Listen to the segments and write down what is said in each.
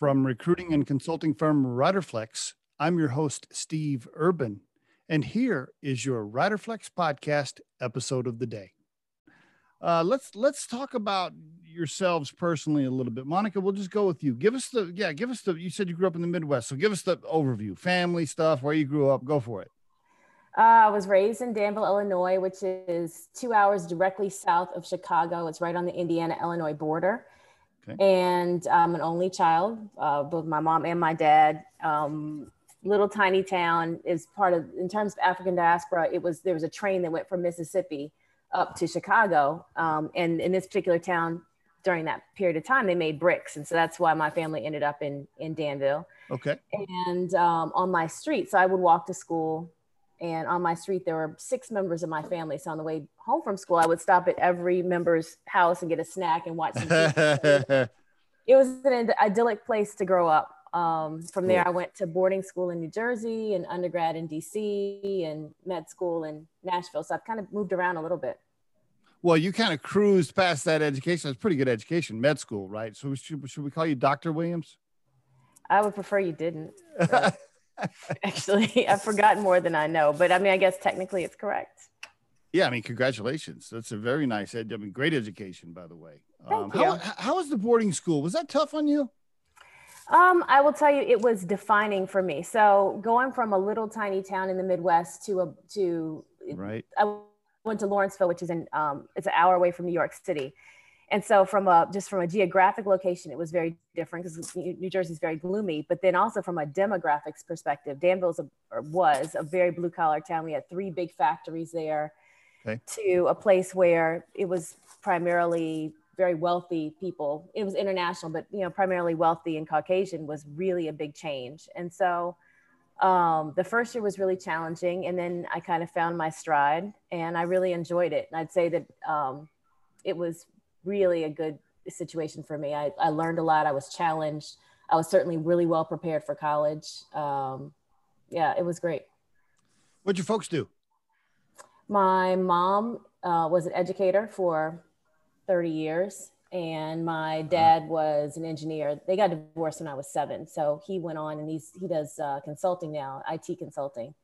From recruiting and consulting firm Riderflex, I'm your host, Steve Urban, and here is your Riderflex podcast episode of the day. Uh, let's let's talk about yourselves personally a little bit. Monica, we'll just go with you. Give us the yeah, give us the. You said you grew up in the Midwest, so give us the overview, family stuff, where you grew up. Go for it. Uh, I was raised in Danville, Illinois, which is two hours directly south of Chicago. It's right on the Indiana Illinois border. Okay. And I'm an only child, uh, both my mom and my dad. Um, little tiny town is part of, in terms of African diaspora, it was, there was a train that went from Mississippi up to Chicago. Um, and in this particular town, during that period of time, they made bricks. And so that's why my family ended up in, in Danville. Okay. And um, on my street, so I would walk to school and on my street there were six members of my family. So on the way home from school i would stop at every member's house and get a snack and watch some it was an idyllic place to grow up. Um, from there i went to boarding school in new jersey and undergrad in dc and med school in nashville. So i've kind of moved around a little bit. Well you kind of cruised past that education. That's pretty good education med school right? So should, should we call you dr williams? I would prefer you didn't Actually, I've forgotten more than I know, but I mean, I guess technically it's correct. Yeah, I mean, congratulations. That's a very nice, ed- I mean, great education, by the way. Thank um, you. How, how was the boarding school? Was that tough on you? Um, I will tell you, it was defining for me. So going from a little tiny town in the Midwest to a to right. I went to Lawrenceville, which is in um, it's an hour away from New York City, and so from a just from a geographic location it was very different because new jersey is very gloomy but then also from a demographics perspective danville was a very blue collar town. We had three big factories there okay. to a place where it was primarily very wealthy people. It was international but you know primarily wealthy and caucasian was really a big change. And so um, the first year was really challenging and then i kind of found my stride and i really enjoyed it. And i'd say that um, it was really a good situation for me. I, I learned a lot. I was challenged. I was certainly really well prepared for college. Um, yeah, it was great. What'd your folks do? My mom uh, was an educator for 30 years, and my dad was an engineer. They got divorced when I was seven, so he went on and he's he does uh, consulting now, IT consulting.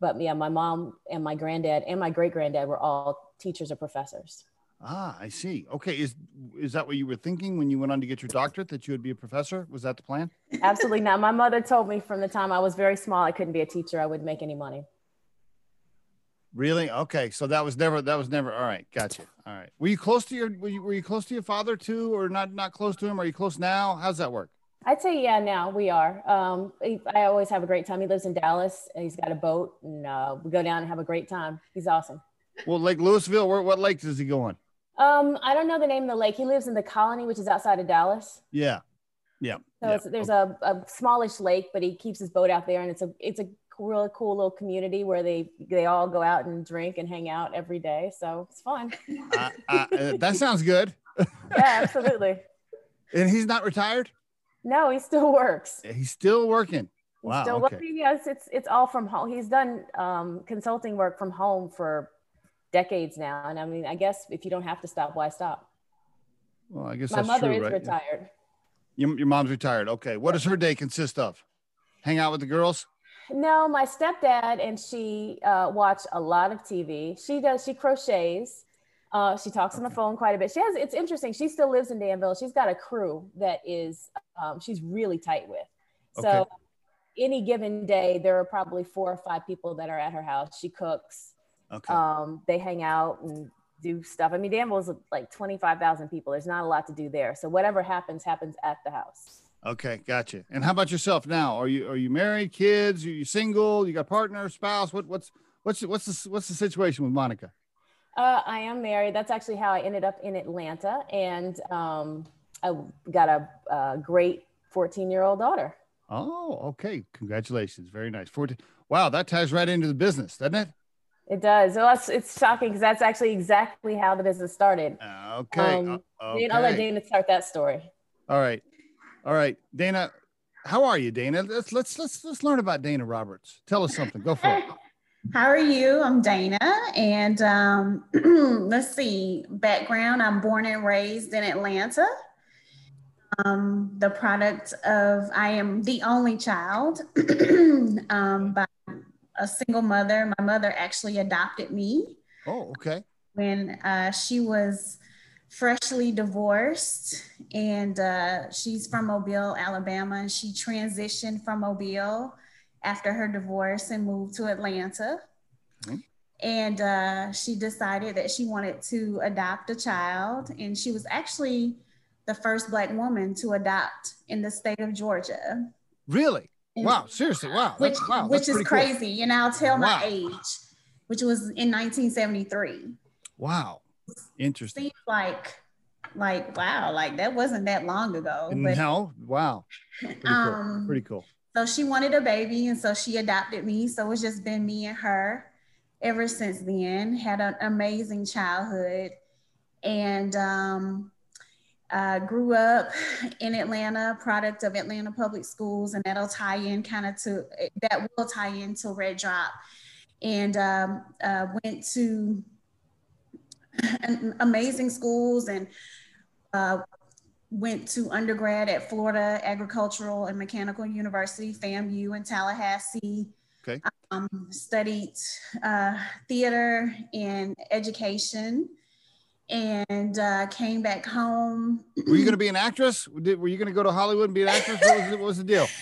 But yeah, my mom and my granddad and my great granddad were all teachers or professors. Ah, I see. Okay, is is that what you were thinking when you went on to get your doctorate that you would be a professor? Was that the plan? Absolutely not. My mother told me from the time I was very small I couldn't be a teacher. I wouldn't make any money. Really? Okay, so that was never that was never all right. Gotcha. All right. Were you close to your were you, were you close to your father too, or not not close to him? Are you close now? How's that work? I'd say yeah. Now we are. Um, I always have a great time. He lives in Dallas, and he's got a boat, and uh, we go down and have a great time. He's awesome. Well, Lake Lewisville. Where what lake does he go on? Um, I don't know the name of the lake. He lives in the colony, which is outside of Dallas. Yeah. Yeah. So yeah. there's a, a smallish lake, but he keeps his boat out there and it's a, it's a really cool little community where they, they all go out and drink and hang out every day. So it's fun. uh, uh, that sounds good. yeah, absolutely. and he's not retired? No, he still works. He's still working. Wow. Still okay. working. Yes. It's, it's all from home. He's done um, consulting work from home for decades now. And I mean, I guess if you don't have to stop, why stop? Well, I guess my mother true, is right? retired. Your, your mom's retired. Okay. What does her day consist of? Hang out with the girls? No, my stepdad and she uh, watch a lot of TV. She does, she crochets. Uh, she talks okay. on the phone quite a bit. She has, it's interesting. She still lives in Danville. She's got a crew that is, um, she's really tight with. So okay. any given day, there are probably four or five people that are at her house. She cooks. Okay. Um, they hang out and do stuff. I mean, Danville's like 25,000 people. There's not a lot to do there. So whatever happens, happens at the house. Okay, gotcha. And how about yourself now? Are you are you married, kids? Are you single? You got partner, spouse? What what's what's what's the what's the situation with Monica? Uh, I am married. That's actually how I ended up in Atlanta, and um, I got a, a great 14 year old daughter. Oh, okay. Congratulations. Very nice. 14. Wow, that ties right into the business, doesn't it? It does. Well, it's, it's shocking because that's actually exactly how the business started. Uh, okay. Um, uh, okay. I'll let Dana start that story. All right. All right. Dana, how are you, Dana? Let's let's let's let's learn about Dana Roberts. Tell us something. Go for it. How are you? I'm Dana, and um, let's see. Background: I'm born and raised in Atlanta. um, the product of I am the only child um, by a single mother. My mother actually adopted me. Oh, okay. When uh, she was freshly divorced, and uh, she's from Mobile, Alabama, and she transitioned from Mobile after her divorce and moved to Atlanta. Okay. And uh, she decided that she wanted to adopt a child, and she was actually the first Black woman to adopt in the state of Georgia. Really? And wow, seriously, wow. Which, wow, which is crazy. Cool. And I'll tell wow. my age, which was in 1973. Wow. Interesting. Seems like, like, wow, like that wasn't that long ago. But, no, wow. Pretty cool. Um, Pretty cool. So she wanted a baby, and so she adopted me. So it's just been me and her ever since then. Had an amazing childhood. And um, uh, grew up in Atlanta, product of Atlanta Public Schools, and that'll tie in kind of to that will tie into Red Drop. And um, uh, went to amazing schools and uh, went to undergrad at Florida Agricultural and Mechanical University, FAMU in Tallahassee. Okay. Um, studied uh, theater and education and uh, came back home. Were you going to be an actress? Were you going to go to Hollywood and be an actress? What was, what was the deal?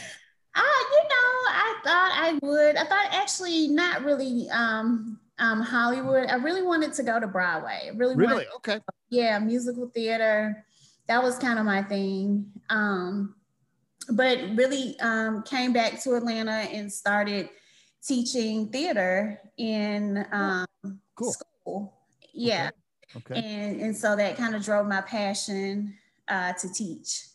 Uh, you know, I thought I would. I thought actually not really um, um, Hollywood. I really wanted to go to Broadway. really, really, wanted, okay. Yeah, musical theater. That was kind of my thing. Um, but really um, came back to Atlanta and started teaching theater in um, cool. school. Yeah. Okay. Okay. And, and so that kind of drove my passion uh, to teach.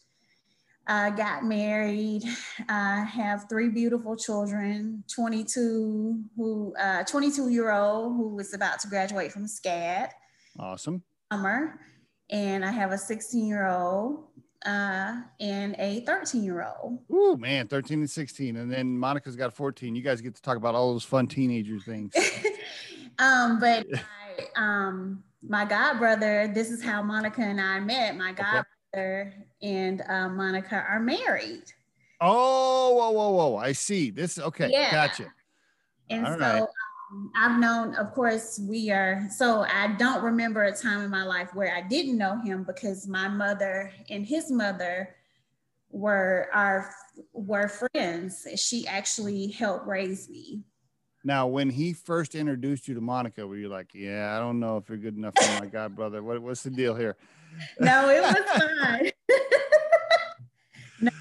I got married. I have three beautiful children. 22 who, uh, 22 year old who was about to graduate from SCAD. Awesome. Summer, and I have a 16 year old uh, and a 13 year old. Ooh, man, 13 and 16. And then Monica's got 14. You guys get to talk about all those fun teenager things. um, but I, um, my god brother, this is how Monica and I met. My god brother and uh, Monica are married. Oh, whoa, whoa, whoa! I see. This okay. Yeah. Gotcha. And All so right. um, I've known, of course, we are. So I don't remember a time in my life where I didn't know him because my mother and his mother were our were friends. She actually helped raise me. Now, when he first introduced you to Monica, were you like, "Yeah, I don't know if you're good enough for my god brother"? What, what's the deal here? No, it was fine. no,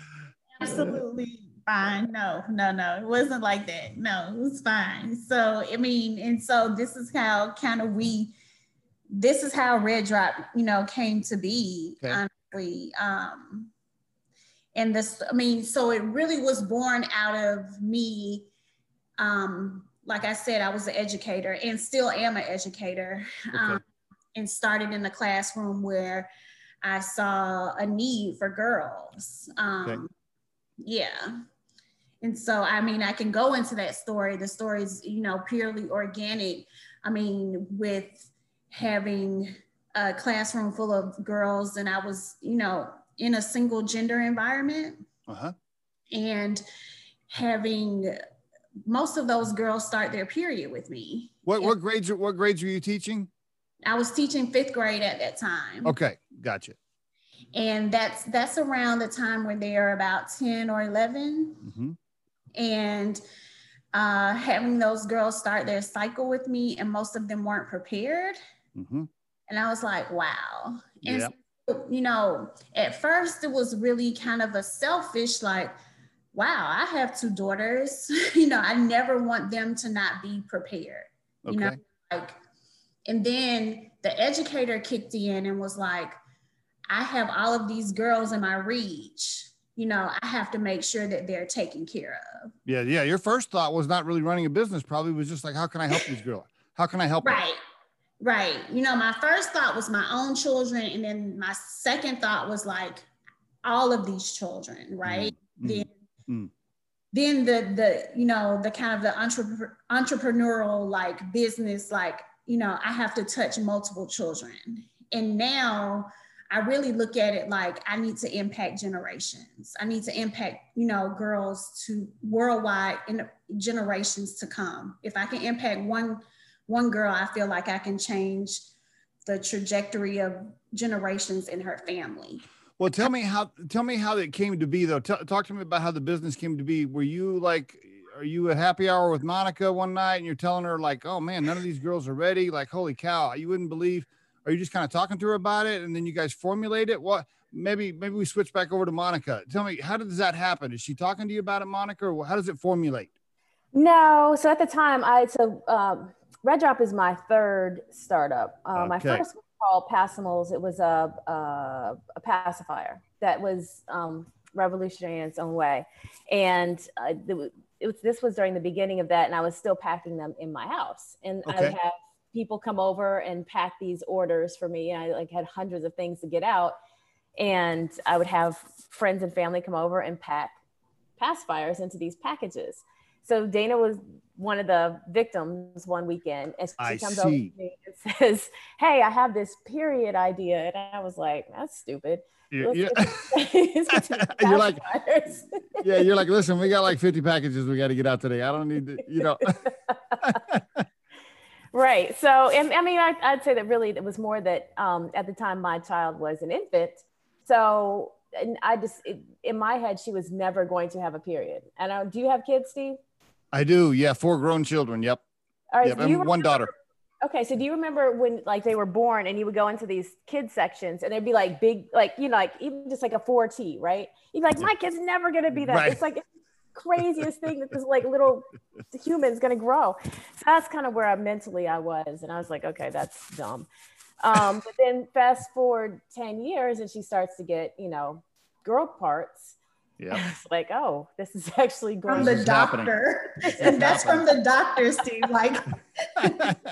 absolutely fine. No, no, no, it wasn't like that. No, it was fine. So, I mean, and so this is how kind of we, this is how Red Drop, you know, came to be. Okay. Honestly, um, and this, I mean, so it really was born out of me um, like I said, I was an educator and still am an educator. Okay. Um, and started in the classroom where I saw a need for girls. Um, okay. Yeah. And so, I mean, I can go into that story. The story is, you know, purely organic. I mean, with having a classroom full of girls, and I was, you know, in a single gender environment. Uh-huh. And having most of those girls start their period with me. What what grades what grades were you teaching? I was teaching fifth grade at that time. Okay, gotcha. And that's that's around the time when they are about 10 or 11. Mm-hmm. And uh, having those girls start their cycle with me, and most of them weren't prepared. Mm-hmm. And I was like, wow. And so, you know, at first it was really kind of a selfish, like, wow, I have two daughters. you know, I never want them to not be prepared. Okay. You know, like, and then the educator kicked in and was like, I have all of these girls in my reach. You know, I have to make sure that they're taken care of. Yeah, yeah. Your first thought was not really running a business, probably was just like, how can I help these girls? How can I help? Right. Them? Right. You know, my first thought was my own children. And then my second thought was like all of these children, right? Mm-hmm. Then Mm. Then the the you know the kind of the entrepreneur, entrepreneurial like business like you know I have to touch multiple children and now I really look at it like I need to impact generations. I need to impact, you know, girls to worldwide in generations to come. If I can impact one one girl, I feel like I can change the trajectory of generations in her family. Well, tell me how tell me how it came to be though. T- talk to me about how the business came to be. Were you like are you at happy hour with Monica one night and you're telling her like, "Oh man, none of these girls are ready." Like, "Holy cow, you wouldn't believe." Are you just kind of talking to her about it and then you guys formulate it? What maybe maybe we switch back over to Monica. Tell me, how does that happen? Is she talking to you about it, Monica, or how does it formulate? No. So at the time, I so um, Red Drop is my third startup. Uh, okay. My first called Passimals. It was a, a, a pacifier that was um, revolutionary in its own way, and uh, it, it was, this was during the beginning of that, and I was still packing them in my house, and okay. I would have people come over and pack these orders for me. And I like had hundreds of things to get out, and I would have friends and family come over and pack pacifiers into these packages. So Dana was one of the victims one weekend and she I comes see. over to me and says, Hey, I have this period idea. And I was like, That's stupid. Yeah, yeah. you're like, yeah, you're like, listen, we got like 50 packages we got to get out today. I don't need to, you know. right. So, and I mean, I, would say that really it was more that um, at the time my child was an infant. So, and I just, it, in my head, she was never going to have a period. And uh, do you have kids, Steve? I do. Yeah, four grown children. Yep. All right. Yep. and remember, one daughter. Okay, so do you remember when like they were born and you would go into these kid sections and there'd be like big, like you know, like even just like a 4T, right? You'd be like, my kid's never gonna be that. Right. It's like craziest thing that this like little human's gonna grow. So that's kind of where I mentally I was, and I was like, okay, that's dumb. Um, but then fast forward 10 years and she starts to get, you know, girl parts yeah. It's like, oh, this is actually going from the doctor. and that's from the doctor, Steve. Like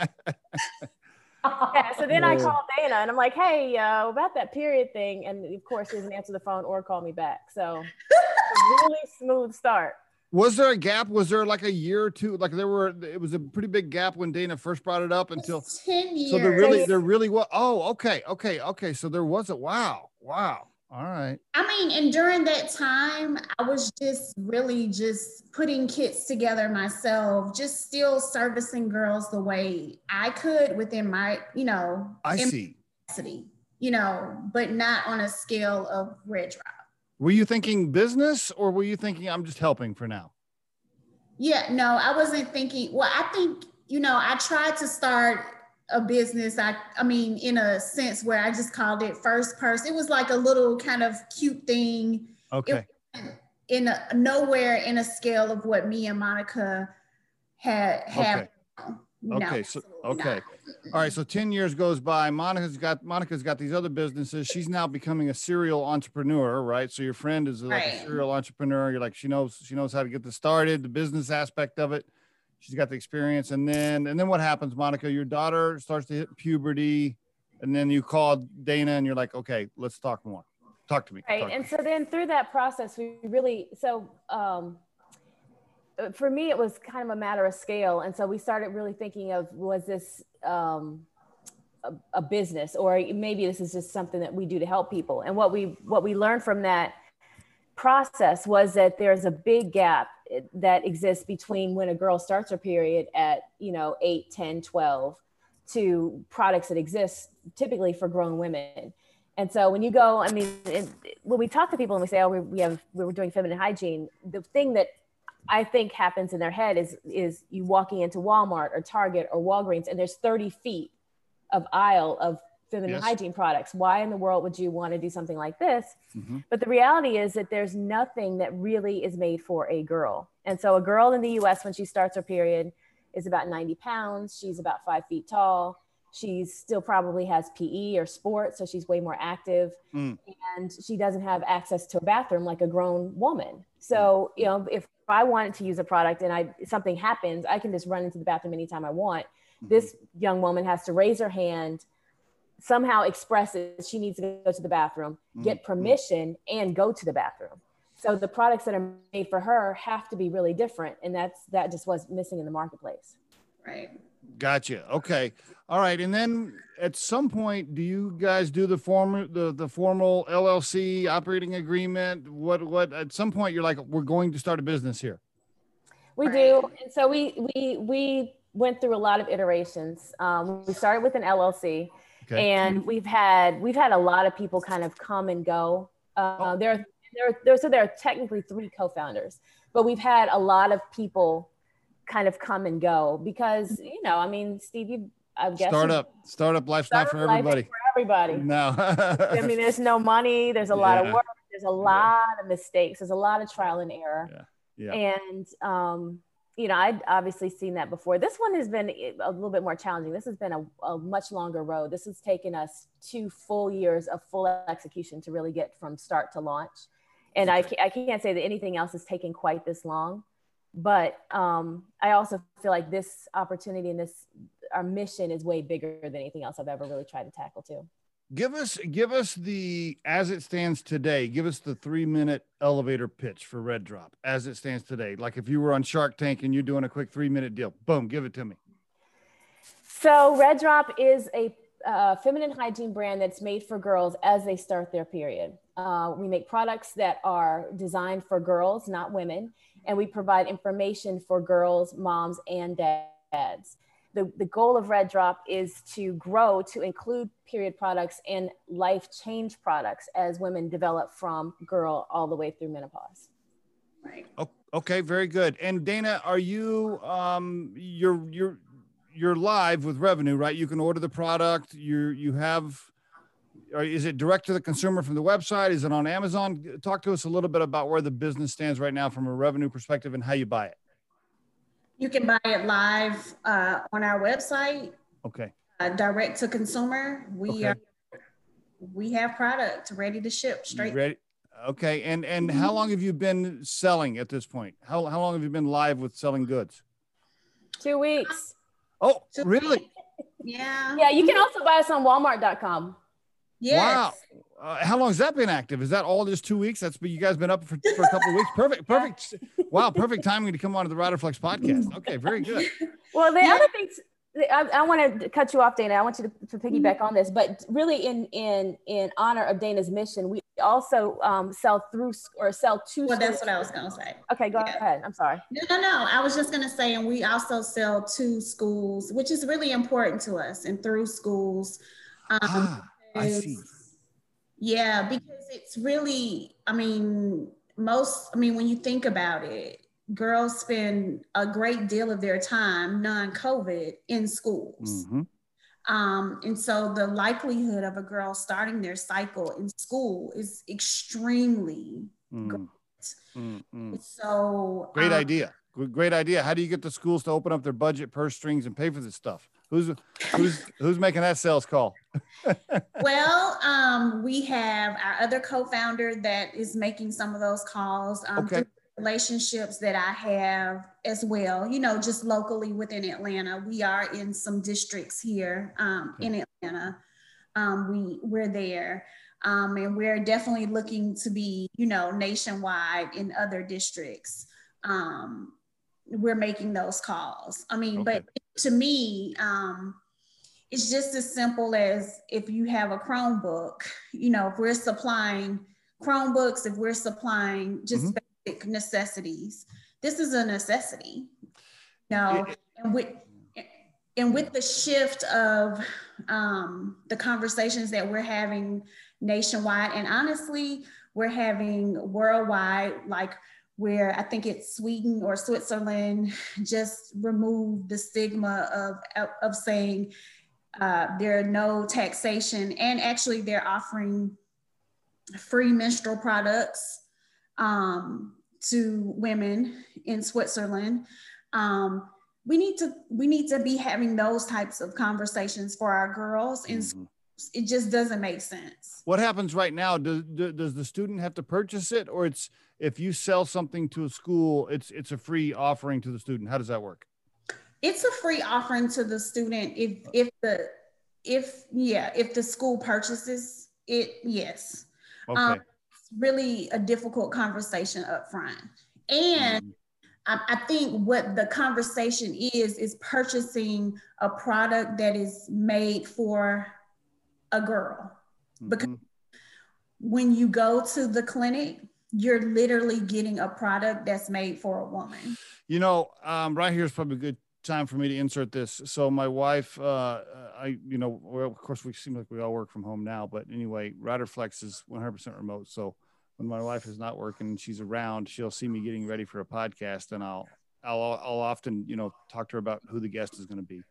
yeah, so then I called Dana and I'm like, hey, uh, about that period thing. And of course, he doesn't answer the phone or call me back. So really smooth start. Was there a gap? Was there like a year or two? Like there were, it was a pretty big gap when Dana first brought it up until 10 years. So there really, there really was. Oh, okay. Okay. Okay. So there was a, wow. Wow. All right. I mean, and during that time, I was just really just putting kits together myself, just still servicing girls the way I could within my, you know, I see. Capacity, you know, but not on a scale of red drop. Were you thinking business or were you thinking I'm just helping for now? Yeah, no, I wasn't thinking. Well, I think, you know, I tried to start a business. I I mean, in a sense where I just called it first person. It was like a little kind of cute thing. Okay. in a, nowhere in a scale of what me and Monica had have. Okay. No, okay. So okay. Not. All right. So 10 years goes by. Monica's got Monica's got these other businesses. She's now becoming a serial entrepreneur, right? So your friend is like right. a serial entrepreneur. You're like, she knows she knows how to get this started, the business aspect of it she's got the experience. And then and then what happens monica? Your daughter starts to hit puberty and then you call dana and you're like okay let's talk more. Talk to me. Right. And me. so then through that process we really so um for me it was kind of a matter of scale. And so we started really thinking of was this um a, a business or maybe this is just something that we do to help people. And what we what we learned from that process was that there's a big gap that exists between when a girl starts her period at you know 8 10 12 to products that exist typically for grown women. And so when you go i mean it, when we talk to people and we say oh we, we have we were doing feminine hygiene the thing that i think happens in their head is is you walking into walmart or target or walgreens and there's 30 feet of aisle of feminine yes. hygiene products. Why in the world would you want to do something like this? Mm-hmm. But the reality is that there's nothing that really is made for a girl. And so a girl in the US, when she starts her period, is about 90 pounds. She's about five feet tall. She still probably has PE or sports, so she's way more active. Mm. And she doesn't have access to a bathroom like a grown woman. So, you know, if I wanted to use a product and I something happens, I can just run into the bathroom anytime I want. Mm-hmm. This young woman has to raise her hand somehow expresses she needs to go to the bathroom, mm-hmm. get permission, and go to the bathroom. So the products that are made for her have to be really different, and that's that just was missing in the marketplace. Right. Gotcha. Okay. All right. And then at some point, do you guys do the form the the formal LLC operating agreement? What what at some point you're like, we're going to start a business here. We Right. do, and so we we we went through a lot of iterations. Um, we started with an LLC, Okay. and we've had we've had a lot of people kind of come and go. Uh, there are there there so there are technically three co-founders, but we've had a lot of people kind of come and go because you know I mean Steve, you I guess startup startup life's not for startup life ain't everybody. For everybody. No. I mean, there's no money. There's a lot of work. There's a lot of mistakes. There's a lot of trial and error. Yeah. yeah. And um, you know, I'd obviously seen that before. This one has been a little bit more challenging. This has been a, a much longer road. This has taken us two full years of full execution to really get from start to launch. And I, I can't say that anything else has taken quite this long. But um, I also feel like this opportunity and this our mission is way bigger than anything else I've ever really tried to tackle too. Give us give us the as it stands today give us the three minute elevator pitch for red drop as it stands today like if you were on shark tank and you're doing a quick three minute deal boom give it to me So Red Drop is a uh, feminine hygiene brand that's made for girls as they start their period. Uh, we make products that are designed for girls, not women, and we provide information for girls, moms, and dads. The, the goal of Red Drop is to grow to include period products and life change products as women develop from girl all the way through menopause. Right. Okay very good. And dana are you um you're you're you're live with revenue right? You can order the product. You you have or is it direct to the consumer from the website? Is it on amazon? Talk to us a little bit about where the business stands right now from a revenue perspective and how you buy it You can buy it live uh, on our website, okay uh, direct to consumer. We Okay. are we have product ready to ship straight. Ready? Okay. And and how long have you been selling at this point? How how long have you been live with selling goods? Two weeks. Oh, So- really? Yeah. Yeah, you can also buy us on walmart.com. Yes. Wow. Uh, how long has that been active? Is that all just two weeks? That's you guys been up for, for a couple of weeks. Perfect. Perfect. Wow. Perfect timing to come on to the Riderflex podcast. Okay. Very good. Well, the Yeah. other things I, I want to cut you off, Dana. I want you to, to piggyback on this, but really, in in in honor of Dana's mission, we also um, sell through or sell to. Well, that's schools. what I was gonna say. Okay, go yeah. ahead. I'm sorry. No, no, no. I was just gonna say, and we also sell to schools, which is really important to us, and through schools. Um, Ah, I see. Yeah, because it's really, I mean, most, I mean, when you think about it, girls spend a great deal of their time non-COVID in schools. Mhm. Um, and so the likelihood of a girl starting their cycle in school is extremely Mm, mm, mm. so Great um, idea. Great idea. How do you get the schools to open up their budget, purse strings, and pay for this stuff? Who's who's who's making that sales call? Well, um, we have our other co-founder that is making some of those calls. Um, Okay. Relationships that I have as well, you know, just locally within Atlanta. We are in some districts here um, in Atlanta. Um, we we're there, um, and we're definitely looking to be, you know, nationwide in other districts. Um, we're making those calls. I mean, but to me, um, it's just as simple as if you have a Chromebook, you know, if we're supplying Chromebooks, if we're supplying just Mhm. basic necessities, this is a necessity. You know, It- and with and with the shift of um, the conversations that we're having nationwide, and honestly, we're having worldwide, like where I think it's Sweden or Switzerland just removed the stigma of, of, saying uh, there are no taxation, and actually they're offering free menstrual products um, to women in Switzerland. Um, we need to we need to be having those types of conversations for our girls, and Mhm. it just doesn't make sense. What happens right now? Does does the student have to purchase it, or it's if you sell something to a school, it's it's a free offering to the student? How does that work? It's a free offering to the student if if the if yeah if the school purchases it yes Okay. Um, it's really a difficult conversation up front. And Mhm. I, think what the conversation is is purchasing a product that is made for a girl because Mhm. when you go to the clinic you're literally getting a product that's made for a woman You know, um, right here is probably a good time for me to insert this. So my wife, uh, I, you know, of course we seem like we all work from home now, but anyway, Riderflex is 100% remote. So when my wife is not working and she's around, she'll see me getting ready for a podcast, and I'll, I'll, I'll often, you know, talk to her about who the guest is going to be.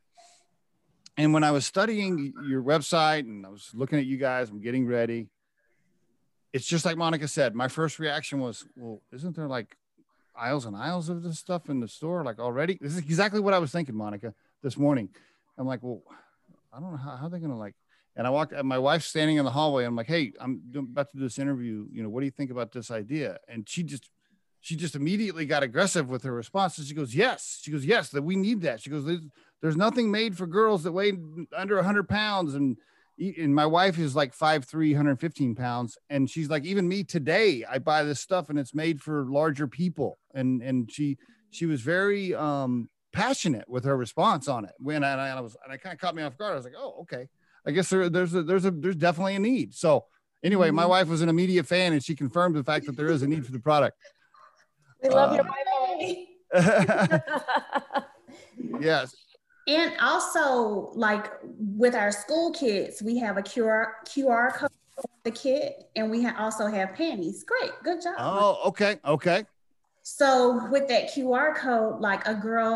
And when I was studying your website and I was looking at you guys, I'm getting ready. It's just like Monica said. My first reaction was, "Well, isn't there like aisles and aisles of this stuff in the store like already? This is exactly what i was thinking monica this morning. I'm like well i don't know how, how they're gonna like and i walked my wife's standing in the hallway i'm like hey i'm about to do this interview you know what do you think about this idea? And she just she just immediately got aggressive with her response and she goes yes. She goes yes that we need that. She goes there's, there's nothing made for girls that weigh under 100 pounds and and my wife is like 5'3 115 pounds and she's like even me today i buy this stuff and it's made for larger people. And and she she was very um passionate with her response on it. When I, and I was and I kind of caught me off guard. I was like oh okay. I guess there, there's a there's a there's definitely a need. So anyway my Mhm. wife was an immediate fan and she confirmed the fact that there is a need for the product. We love your Uh, wife already. yes and also like with our school kids we have a qr qr code for the kit and we ha- also have panties great good job oh okay okay So with that QR code, like a girl,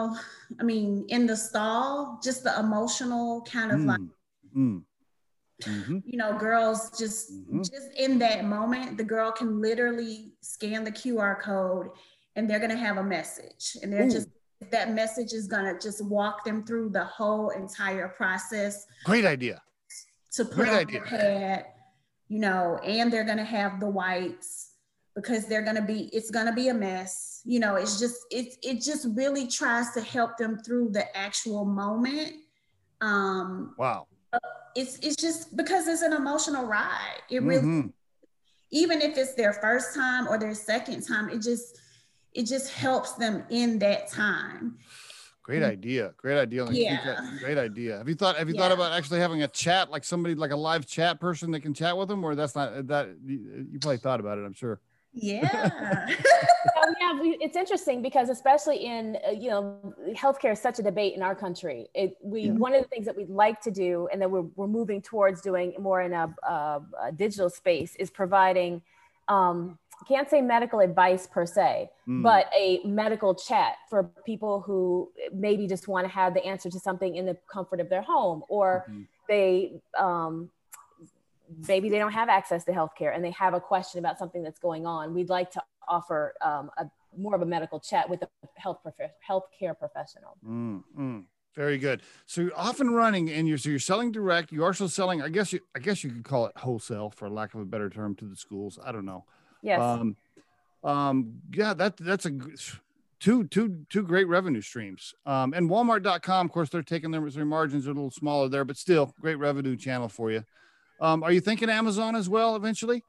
I mean, in the stall, just the emotional kind of like, Mm, mm, mhm. you know, girls just Mhm. just in that moment, the girl can literally scan the QR code and they're gonna have a message. And they're Ooh. just that message is gonna just walk them through the whole entire process great idea to put Great on idea. the pad, you know, and they're gonna have the whites because they're gonna be it's gonna be a mess. You know, it's just it it just really tries to help them through the actual moment. Um, wow it's it's just because it's an emotional ride. It really Mhm. even if it's their first time or their second time, it just it just helps them in that time. Great idea. Great idea. I Yeah. Great idea. Have you thought have you thought about actually having a chat like somebody like a live chat person that can chat with them or that's not that you you probably thought about it, I'm sure. Yeah. So, yeah, we, it's interesting because especially in uh, you know healthcare is such a debate in our country. It, we Yeah. one of the things that we'd like to do, and that we're we're moving towards doing more in a, a, a digital space, is providing. Um, can't say medical advice per se, Mm. but a medical chat for people who maybe just want to have the answer to something in the comfort of their home, or Mhm. they um, maybe they don't have access to healthcare and they have a question about something that's going on. We'd like to offer um, a more of a medical chat with a health prof- healthcare professional. Mm, mm. Very good. So you're off and running, and you're so you're selling direct. You're still selling. I guess you. I guess you could call it wholesale, for lack of a better term, to the schools. I don't know. Yes. Um, um, yeah, that that's a two two two great revenue streams. Um, and Walmart.com, of course, they're taking their, their margins are a little smaller there, but still great revenue channel for you. Um, are you thinking Amazon as well eventually?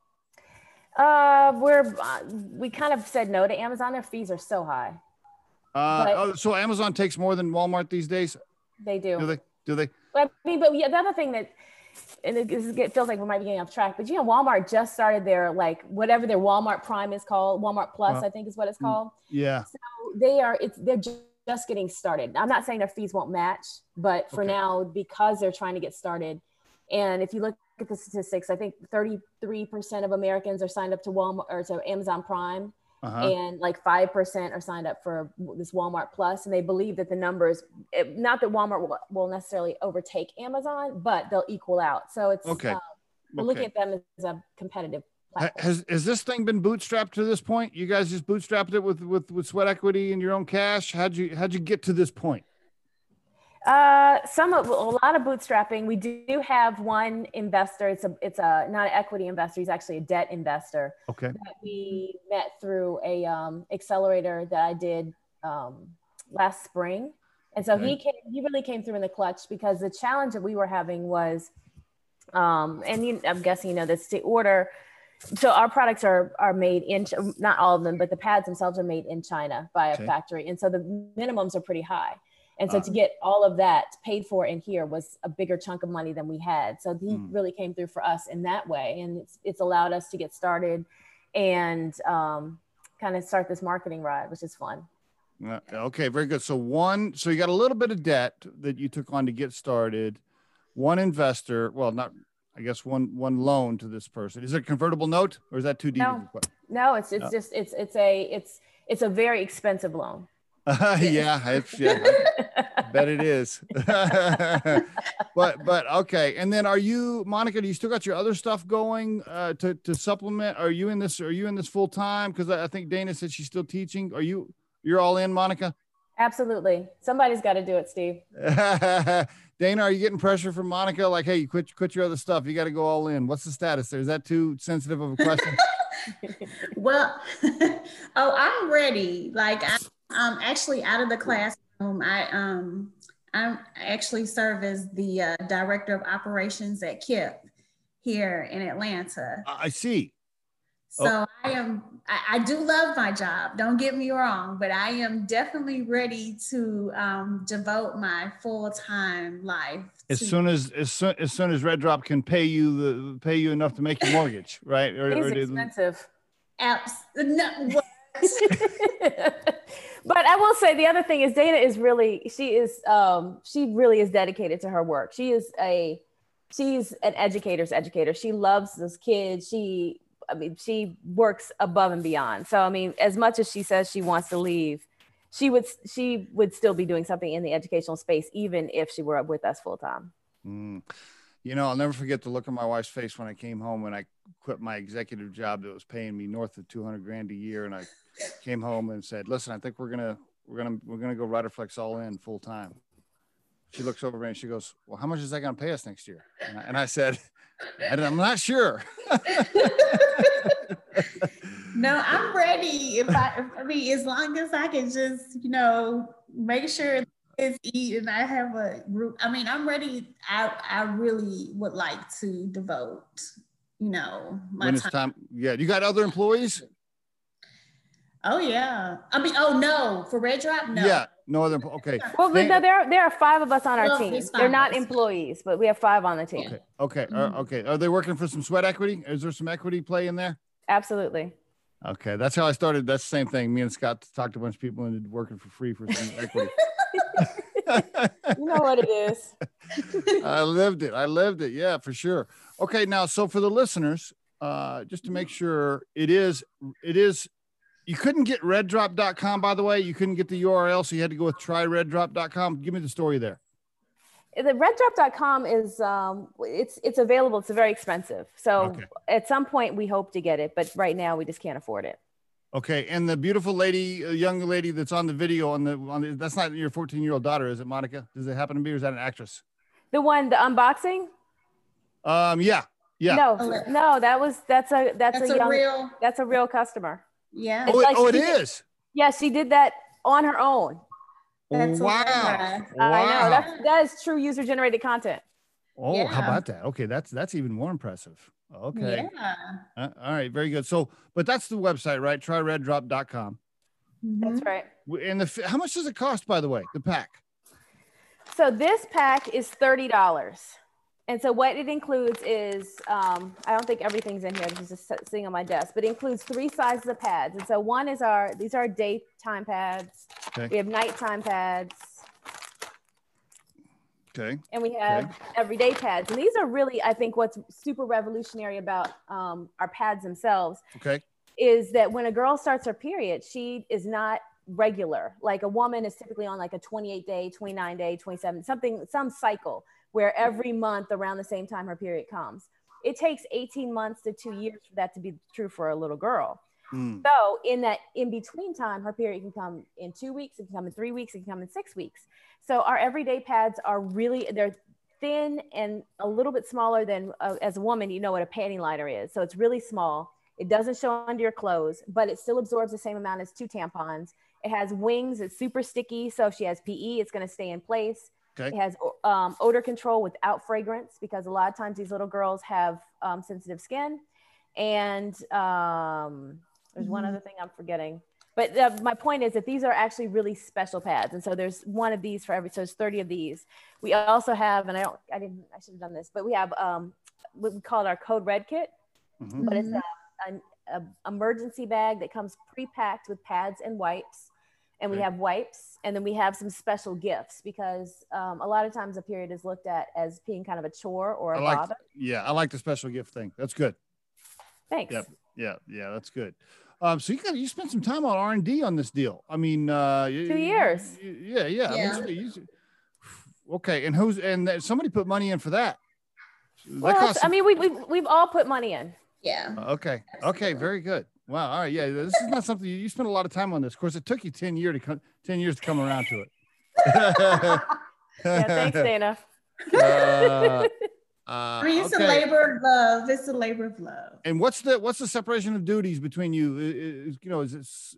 uh, we're uh, we kind of said no to Amazon. Their fees are so high. Uh, But- oh, so Amazon takes more than Walmart these days. They do. Do they? Do they? But I mean, but yeah, the other thing that, and it, it feels like we might be getting off track, but you know, Walmart just started their like whatever their Walmart Prime is called, Walmart Plus, Uh, I think is what it's mm. called. Yeah. So They are, it's they're just getting started. I'm not saying their fees won't match, but for Okay. now, because they're trying to get started, and if you look at the statistics, I think 33% of Americans are signed up to Walmart or to Amazon Prime Uh-huh. and like 5% are signed up for this Walmart Plus, and they believe that the numbers, it- not that Walmart will, will necessarily overtake Amazon, but they'll equal out. So it's Okay. uh, we're looking at them as a competitive platform. Has has this thing been bootstrapped to this point? You guys just bootstrapped it with with with sweat equity and your own cash. How'd you how'd you get to this point? Uh, some of a lot of bootstrapping. We do have one investor. It's a it's a not an equity investor. He's actually a debt investor Okay. that we met through a um, accelerator that I did um, last spring. And so he came, he really came through in the clutch because the challenge that we were having was, um, and you, I'm guessing you know this, to order so our products are are made in not all of them, but the pads themselves are made in China by a Okay. factory, and so the minimums are pretty high. And so Ah. to get all of that paid for in here was a bigger chunk of money than we had. So he Mm. really came through for us in that way, and it's it's allowed us to get started and um, kind of start this marketing ride, which is fun. Uh, Okay, very good. So one, so you got a little bit of debt that you took on to get started. One investor, well, not, I guess one one loan to this person. Is it a convertible note or is that too deep? No. No, it's it's No. just it's it's a it's it's a very expensive loan. yeah, it's, yeah, I bet it is. but but okay, and then are you, Monica? Do you still got your other stuff going uh, to to supplement? Are you in this? Are you in this full time? Because I I think Dana said she's still teaching. Are you? You're all in, Monica. Absolutely, somebody's got to do it, Steve. Dana, are you getting pressure from Monica? Like, hey, you quit quit your other stuff. You got to go all in. What's the status there? Is that too sensitive of a question? Well, oh, I'm ready. Like I, I'm actually out of the classroom. I um I actually serve as the uh, director of operations at KIPP here in Atlanta. I I see. So I am I, I do love my job. Don't get me wrong, but I am definitely ready to um, devote my full time life. As to- soon as as soon as soon as Red Drop can pay you the pay you enough to make your mortgage, right? Or, He's or do- expensive. Abs- no, what? but I will say the other thing is Dana is really she is um she really is dedicated to her work. She is a she's an educator's educator. She loves those kids. She I mean she works above and beyond. So I mean as much as she says she wants to leave, she would she would still be doing something in the educational space even if she were up with us full time. Mm. You know, I'll never forget the look on my wife's face when I came home when I quit my executive job that was paying me north of 200 grand a year. And I came home and said, listen, I think we're going to, we're going to, we're going to go Riderflex all in full time. She looks over me and she goes, well, how much is that going to pay us next year? And I, and I said, "I- I'm not sure. No, I'm ready. If I, I mean, as long as I can just, you know, make sure it's eat and I have a group. I mean, I'm ready. I, I really would like to devote, you know, my when it's time. time. Yeah. You got other employees? Oh yeah. I mean, oh no, for Red Drop, no. Yeah. No other. Okay. Well, but Thank- no, there there are five of us on our Well, team. They're not employees, but we have five on the team. Okay. Okay. uh, Mhm. okay. Are they working for some sweat equity? Is there some equity play in there? Absolutely. Okay, that's how I started. That's the same thing. Me and Scott talked to a bunch of people and working for free for some equity. You know what it is. I lived it. I lived it. Yeah, for sure. Okay, now so for the listeners, uh, just to make sure, it is it is. You couldn't get reddrop.com, by the way. You couldn't get the URL, so you had to go with tryreddrop.com. Give me the story there. the reddrop.com is um it's it's available it's very expensive so Okay. at some point we hope to get it but right now we just can't afford it Okay, and the beautiful lady, uh, young lady that's on the video on the on the, that's not your 14 year old daughter, is it, Monica? Does it happen to be, or is that an actress? the one the unboxing Um, yeah, yeah. no Oh, no that was that's a that's, That's a, a young real, that's a real customer yeah. Oh, it, like oh, it she did- is. yeah she did that on her own That's wow. hilarious. wow. i know that's that is true user generated content Oh, how about that? Okay, that's that's even more impressive. Okay. Yeah. Uh, all right, very good. So, but that's the website, right? Tryreddrop.com. that's Mhm. right And the how much does it cost, by the way, the pack? so this pack is $30 and so what it includes is um, i don't think everything's in here this is just sitting on my desk but it includes three sizes of pads and so one is our these are our daytime pads Okay. we have nighttime pads Okay. and we have everyday pads and these are really i think what's super revolutionary about um, our pads themselves Okay. is that when a girl starts her period, she is not regular. Like a woman is typically on like a 28 day, 29 day, 27, something, some cycle where every month around the same time her period comes. It takes 18 months to two years for that to be true for a little girl. Mm. So in that in between time, her period can come in two weeks, it can come in three weeks, it can come in six weeks. So our everyday pads are really they're thin and a little bit smaller than uh, as a woman, you know what a panty liner is. So it's really small. It doesn't show under your clothes, but it still absorbs the same amount as two tampons. It has wings. It's super sticky. So if she has PE, it's going to stay in place. Okay. It has um, odor control without fragrance because a lot of times these little girls have um, sensitive skin. and um, there's one Mhm. other thing I'm forgetting. But uh, my point is that these are actually really special pads, and so there's one of these for every. So there's 30 of these. We also have, and I don't, I didn't, I should have done this, but we have um, what we call it our Code Red kit, Mhm. but it's a, an a emergency bag that comes pre-packed with pads and wipes, and we have wipes, and then we have some special gifts because um, a lot of times a period is looked at as being kind of a chore or a I like, bother. yeah, I like the special gift thing. That's good. Thanks. Yep. Yeah, yeah, that's good. Um, so you got you spent some time on R and D on this deal. I mean, uh, Two you- years. you- yeah, yeah. I mean, so you- okay, and who's and somebody put money in for that. That Well, cost that's- I mean, we, we've, we've all put money in. Yeah. Okay. Okay. Very good. Wow. All right. Yeah. This is not something you, you spent a lot of time on this. Of course, it took you 10 year to come 10 years to come around to it. Yeah, thanks, Dana. Uh, I mean, it's okay. a labor of love. It's a labor of love. And what's the what's the separation of duties between you? Is, you know, is this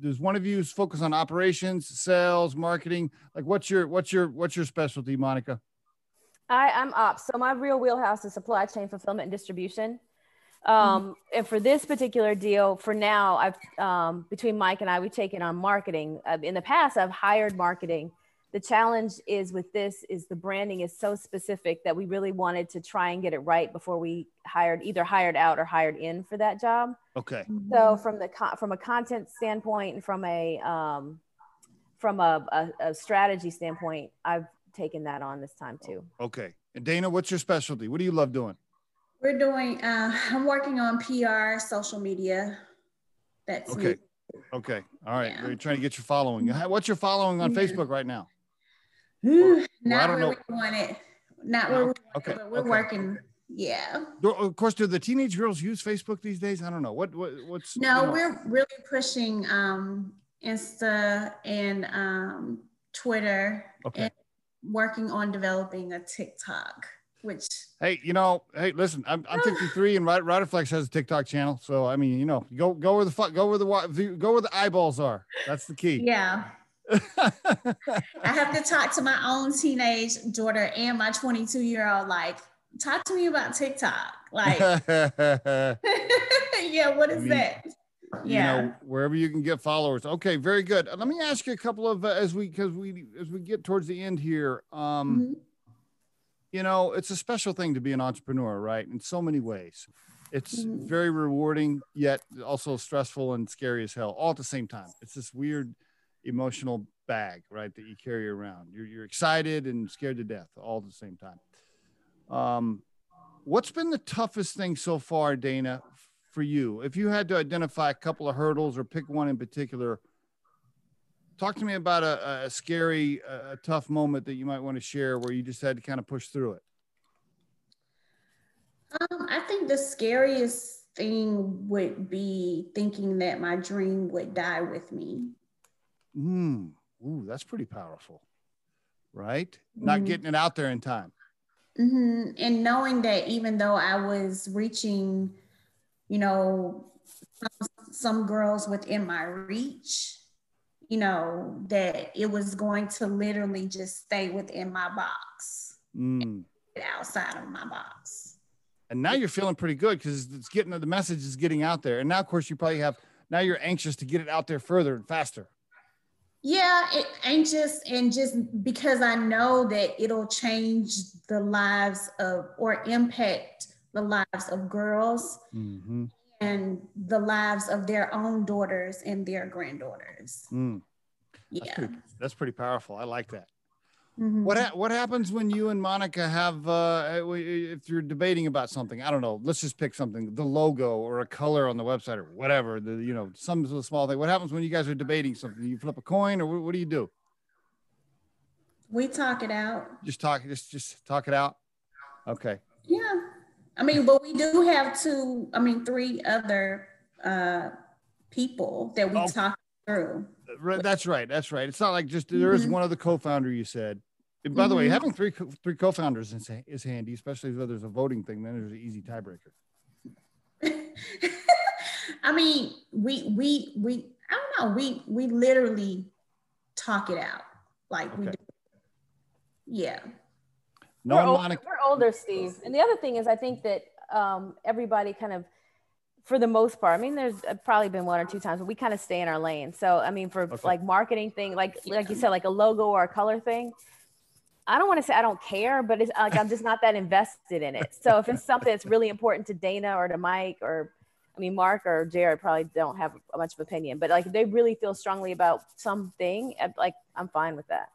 does one of you focus on operations, sales, marketing? Like, what's your what's your what's your specialty, Monica? I, I'm ops. So my real wheelhouse is supply chain fulfillment and distribution. Um, And for this particular deal, for now, I've um, between Mike and I, we've taken on marketing. Uh, in the past, I've hired marketing. The challenge is with this is the branding is so specific that we really wanted to try and get it right before we hired either hired out or hired in for that job. Okay. So from the co- from a content standpoint and from a um, from a, a, a strategy standpoint, I've taken that on this time too. Okay. And Dana, what's your specialty? What do you love doing? We're doing, uh, I'm working on PR, social media. That's me. Okay. Okay. All right. Yeah. We're trying to get your following. What's your following on Yeah. Facebook right now? Ooh, Not where know. we want it. Not No, where we want okay, it, but we're okay. working. Yeah. Of course, do the teenage girls use Facebook these days? I don't know. What what what's No, you know- we're really pushing um, Insta and um, Twitter okay. and working on developing a TikTok, which Hey, you know, hey, listen, I'm, I'm 53 and Ride- Riderflex has a TikTok channel. So, I mean, you know, go, go where the fuck, go where the, go where the eyeballs are. That's the key. yeah. I have to talk to my own teenage daughter and my 22 year old. Like, talk to me about TikTok. Like, yeah, what is mean, that? you know, wherever you can get followers. Okay. Very good. Let me ask you a couple of, uh, as we, cause we, as we get towards the end here, um, Mhm. you know, it's a special thing to be an entrepreneur, right? In so many ways. It's Mhm. very rewarding, yet also stressful and scary as hell, all at the same time. It's this weird emotional bag, right, that you carry around. You're, you're excited and scared to death all at the same time. Um, what's been the toughest thing so far, Dana, for you? If you had to identify a couple of hurdles or pick one in particular, talk to me about a, a scary, a, tough moment that you might want to share where you just had to kind of push through it. Um, I think the scariest thing would be thinking that my dream would die with me. Mm. Ooh, that's pretty powerful, right? Not Mhm. getting it out there in time. hmm And knowing that even though I was reaching, you know, some, some girls within my reach, you know, that it was going to literally just stay within my box, Mm. outside of my box. And now you're feeling pretty good because it's getting the message is getting out there. And now, of course, you probably have now you're anxious to get it out there further and faster. Yeah, it, anxious and just because I know that it'll change the lives of or impact the lives of girls Mm-hmm. and the lives of their own daughters and their granddaughters. Mm. That's, Yeah. pretty, that's pretty powerful. I like that. Mhm. What ha- what happens when you and Monica have uh, if you're debating about something? I don't know. Let's just pick something, the logo or a color on the website or whatever. The you know some sort of small thing. What happens when you guys are debating something? You flip a coin or what, what do you do? We talk it out. Just talk. Just just talk it out. Okay. Yeah. I mean, but we do have two, I mean, three other uh, people that we Oh. talk through. Right, that's right. That's right. It's not like just there is Mhm. one other co-founder. You said. And by the way, Mhm. having three co- three co-founders is, is handy, especially if there's a voting thing. Then there's an easy tiebreaker. I mean, we we we I don't know. We we literally talk it out like we do. Yeah. No, we're, ol- Monica. we're older, Steve. And the other thing is, I think that um, everybody kind of for the most part. I mean, there's uh, probably been one or two times, but we kind of stay in our lane. So, I mean, for Okay. like marketing thing, like like you said, like a logo or a color thing, I don't want to say I don't care, but it's like I'm just not that invested in it. So, if it's something that's really important to Dana or to Mike or I mean, Mark or Jared probably don't have a much of opinion, but like if they really feel strongly about something, like I'm fine with that.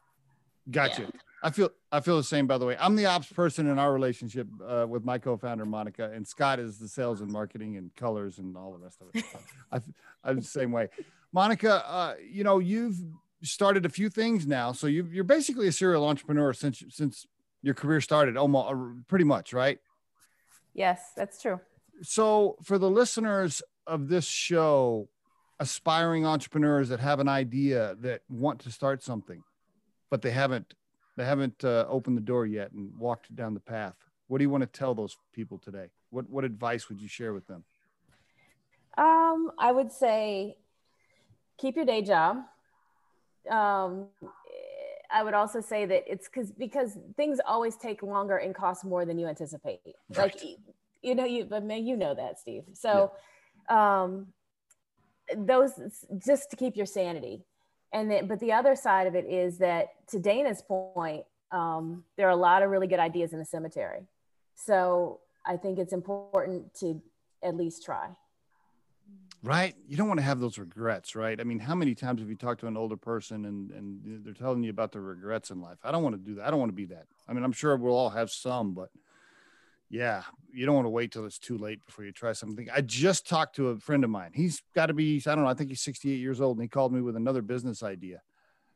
Gotcha. I feel I feel the same. By the way, I'm the ops person in our relationship uh, with my co-founder Monica, and Scott is the sales and marketing and colors and all the rest of it. I, I'm the same way. Monica, uh, you know you've started a few things now, so you, you're basically a serial entrepreneur since since your career started, almost uh, pretty much, right? Yes, that's true. So for the listeners of this show, aspiring entrepreneurs that have an idea that want to start something, but they haven't they haven't uh, opened the door yet and walked down the path. What do you want to tell those people today? What what advice would you share with them? Um, I would say keep your day job. Um, I would also say that it's because because things always take longer and cost more than you anticipate. Like you know, you but man, you know that, Steve. So um those just to keep your sanity. And then but the other side of it is that to Dana's point, um, there are a lot of really good ideas in the cemetery. So I think it's important to at least try. Right? You don't want to have those regrets, right? I mean, how many times have you talked to an older person and and they're telling you about their regrets in life? I don't want to do that. I don't want to be that. I mean, I'm sure we'll all have some, but yeah, you don't want to wait till it's too late before you try something. I just talked to a friend of mine. He's got to be, I don't know, I think he's 68 years old, and he called me with another business idea.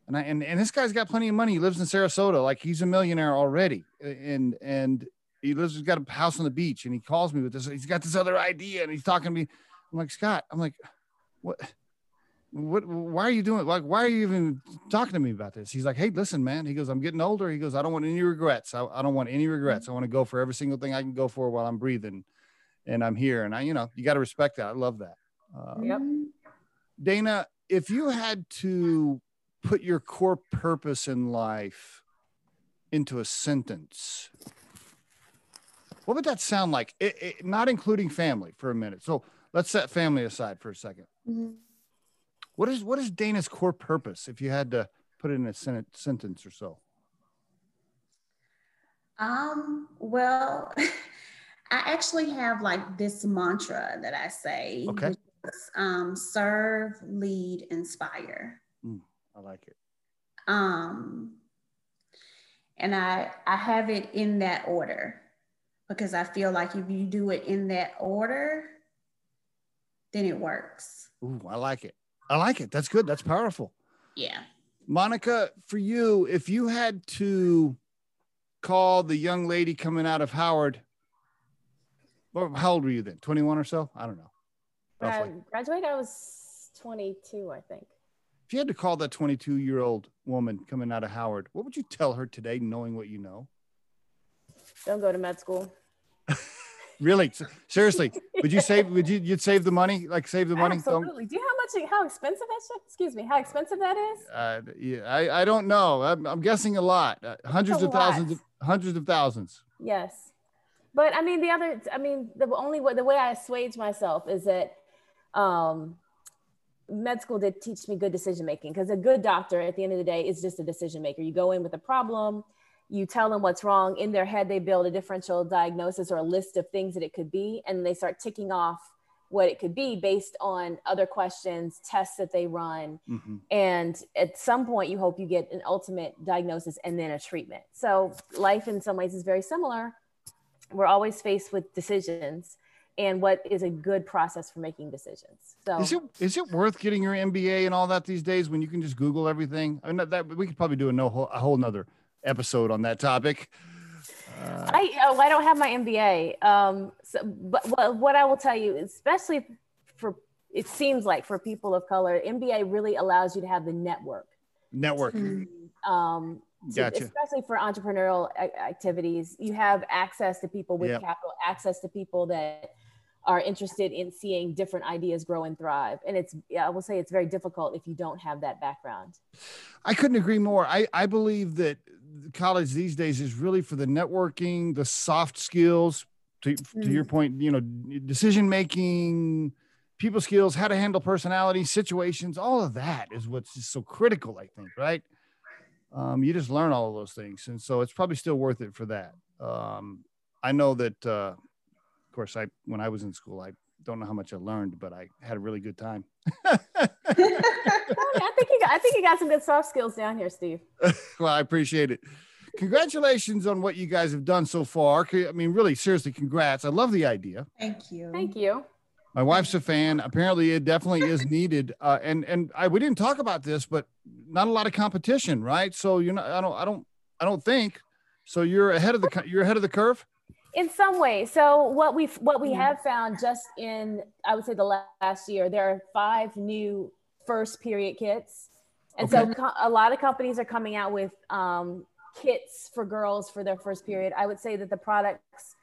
And I and, and this guy's got plenty of money. He lives in Sarasota, like he's a millionaire already. And and he lives, he's got a house on the beach, and he calls me with this. He's got this other idea, and he's talking to me. I'm like, Scott, I'm like, what? what why are you doing like why are you even talking to me about this? He's like hey listen man. He goes i'm getting older. He goes i don't want any regrets. I, I don't want any regrets. Mm-hmm. I want to go for every single thing i can go for while i'm breathing and i'm here. And i you know you got to respect that. I love that. Um, yep. dana if you had to put your core purpose in life into a sentence what would that sound like? It, it, not including family for a minute. So let's set family aside for a 2nd what is what is Dana's core purpose if you had to put it in a sen- sentence or so? Um, well, I actually have like this mantra that I say. Okay. is, um, serve, lead, inspire. I like it. Um, and I I have it in that order because I feel like if you do it in that order, then it works. Ooh, I like it. I like it. That's good. That's powerful. Yeah. Monica, for you, if you had to call the young lady coming out of Howard, well, how old were you then? 21 or so? I don't know. When I graduated, I was 22, I think. If you had to call that 22 year old woman coming out of Howard, what would you tell her today, knowing what you know? Don't go to med school. Really? Seriously, would you save, would you, you'd save the money? Like save the money? Don't- Absolutely. Do you know how much, how expensive that shit? Excuse me, how expensive that is? Uh, yeah, I, I don't know. I'm, I'm guessing a lot. Uh, hundreds a of thousands, of, hundreds of thousands. Yes. But I mean, the other, I mean, the only way, the way I assuage myself is that um, med school did teach me good decision making because a good doctor at the end of the day is just a decision maker. You go in with a problem, you tell them what's wrong. In their head, they build a differential diagnosis or a list of things that it could be, and they start ticking off what it could be based on other questions, tests that they run. Mhm. And at some point, you hope you get an ultimate diagnosis and then a treatment. So, life in some ways is very similar. We're always faced with decisions and what is a good process for making decisions. So, Is it is it worth getting your MBA and all that these days when you can just Google everything? I mean, that, we could probably do a no a whole nother episode on that topic. Uh, I oh, I don't have my MBA. Um, so, but what, what I will tell you, especially for it seems like for people of color, MBA really allows you to have the network. network. Mhm. Um, to- Gotcha. especially for entrepreneurial a- activities, you have access to people with Yep. capital, access to people that are interested in seeing different ideas grow and thrive. And it's, yeah, I will say it's very difficult if you don't have that background. I couldn't agree more. I, I believe that college these days is really for the networking, the soft skills to, to your point, you know, decision making, people skills, how to handle personality, situations, all of that is what's just so critical, I think, right? Um, you just learn all of those things. And so it's probably still worth it for that. Um, I know that, uh, of course, I, when I was in school, I don't know how much I learned, but I had a really good time. I think you got, I think you got some good soft skills down here, Steve. well, I appreciate it. Congratulations on what you guys have done so far. I mean, really, seriously, congrats. I love the idea. Thank you. Thank you. My wife's a fan. Apparently, it definitely is needed. Uh, and and I we didn't talk about this, but not a lot of competition, right? So you're not. I don't. I don't. I don't think. So you're ahead of the. You're ahead of the curve. In some way So what we've what we have found just in I would say the last year, there are five new first period kits, and okay. so co- a lot of companies are coming out with um, kits for girls for their first period. I would say that the products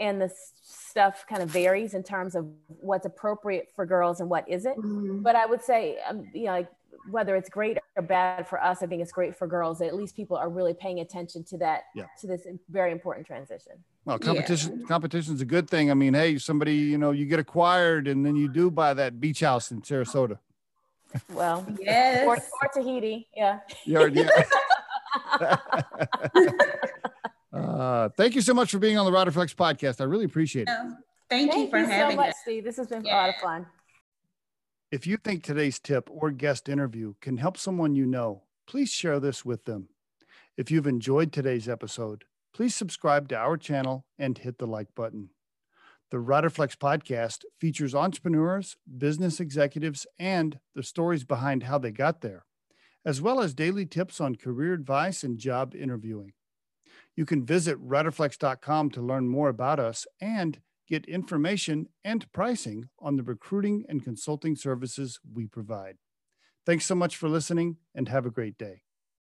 and the stuff kind of varies in terms of what's appropriate for girls and what isn't. Mm-hmm. But I would say, um, you know, like whether it's great or bad for us, I think it's great for girls. At least people are really paying attention to that, yeah. to this very important transition. Well, competition, yeah. competition is a good thing. I mean, hey, somebody, you know, you get acquired and then you do buy that beach house in Sarasota. Well, yes. Or, or Tahiti. Yeah. Yeah. yeah. uh, thank you so much for being on the Riderflex podcast. I really appreciate it. thank, thank, you for you having so much, Steve. This has been yeah. a lot of fun. If you think today's tip or guest interview can help someone you know, please share this with them. If you've enjoyed today's episode, please subscribe to our channel and hit the like button. The Riderflex podcast features entrepreneurs, business executives, and the stories behind how they got there as well as daily tips on career advice and job interviewing. You can visit riderflex.com to learn more about us and get information and pricing on the recruiting and consulting services we provide. Thanks so much for listening and have a great day.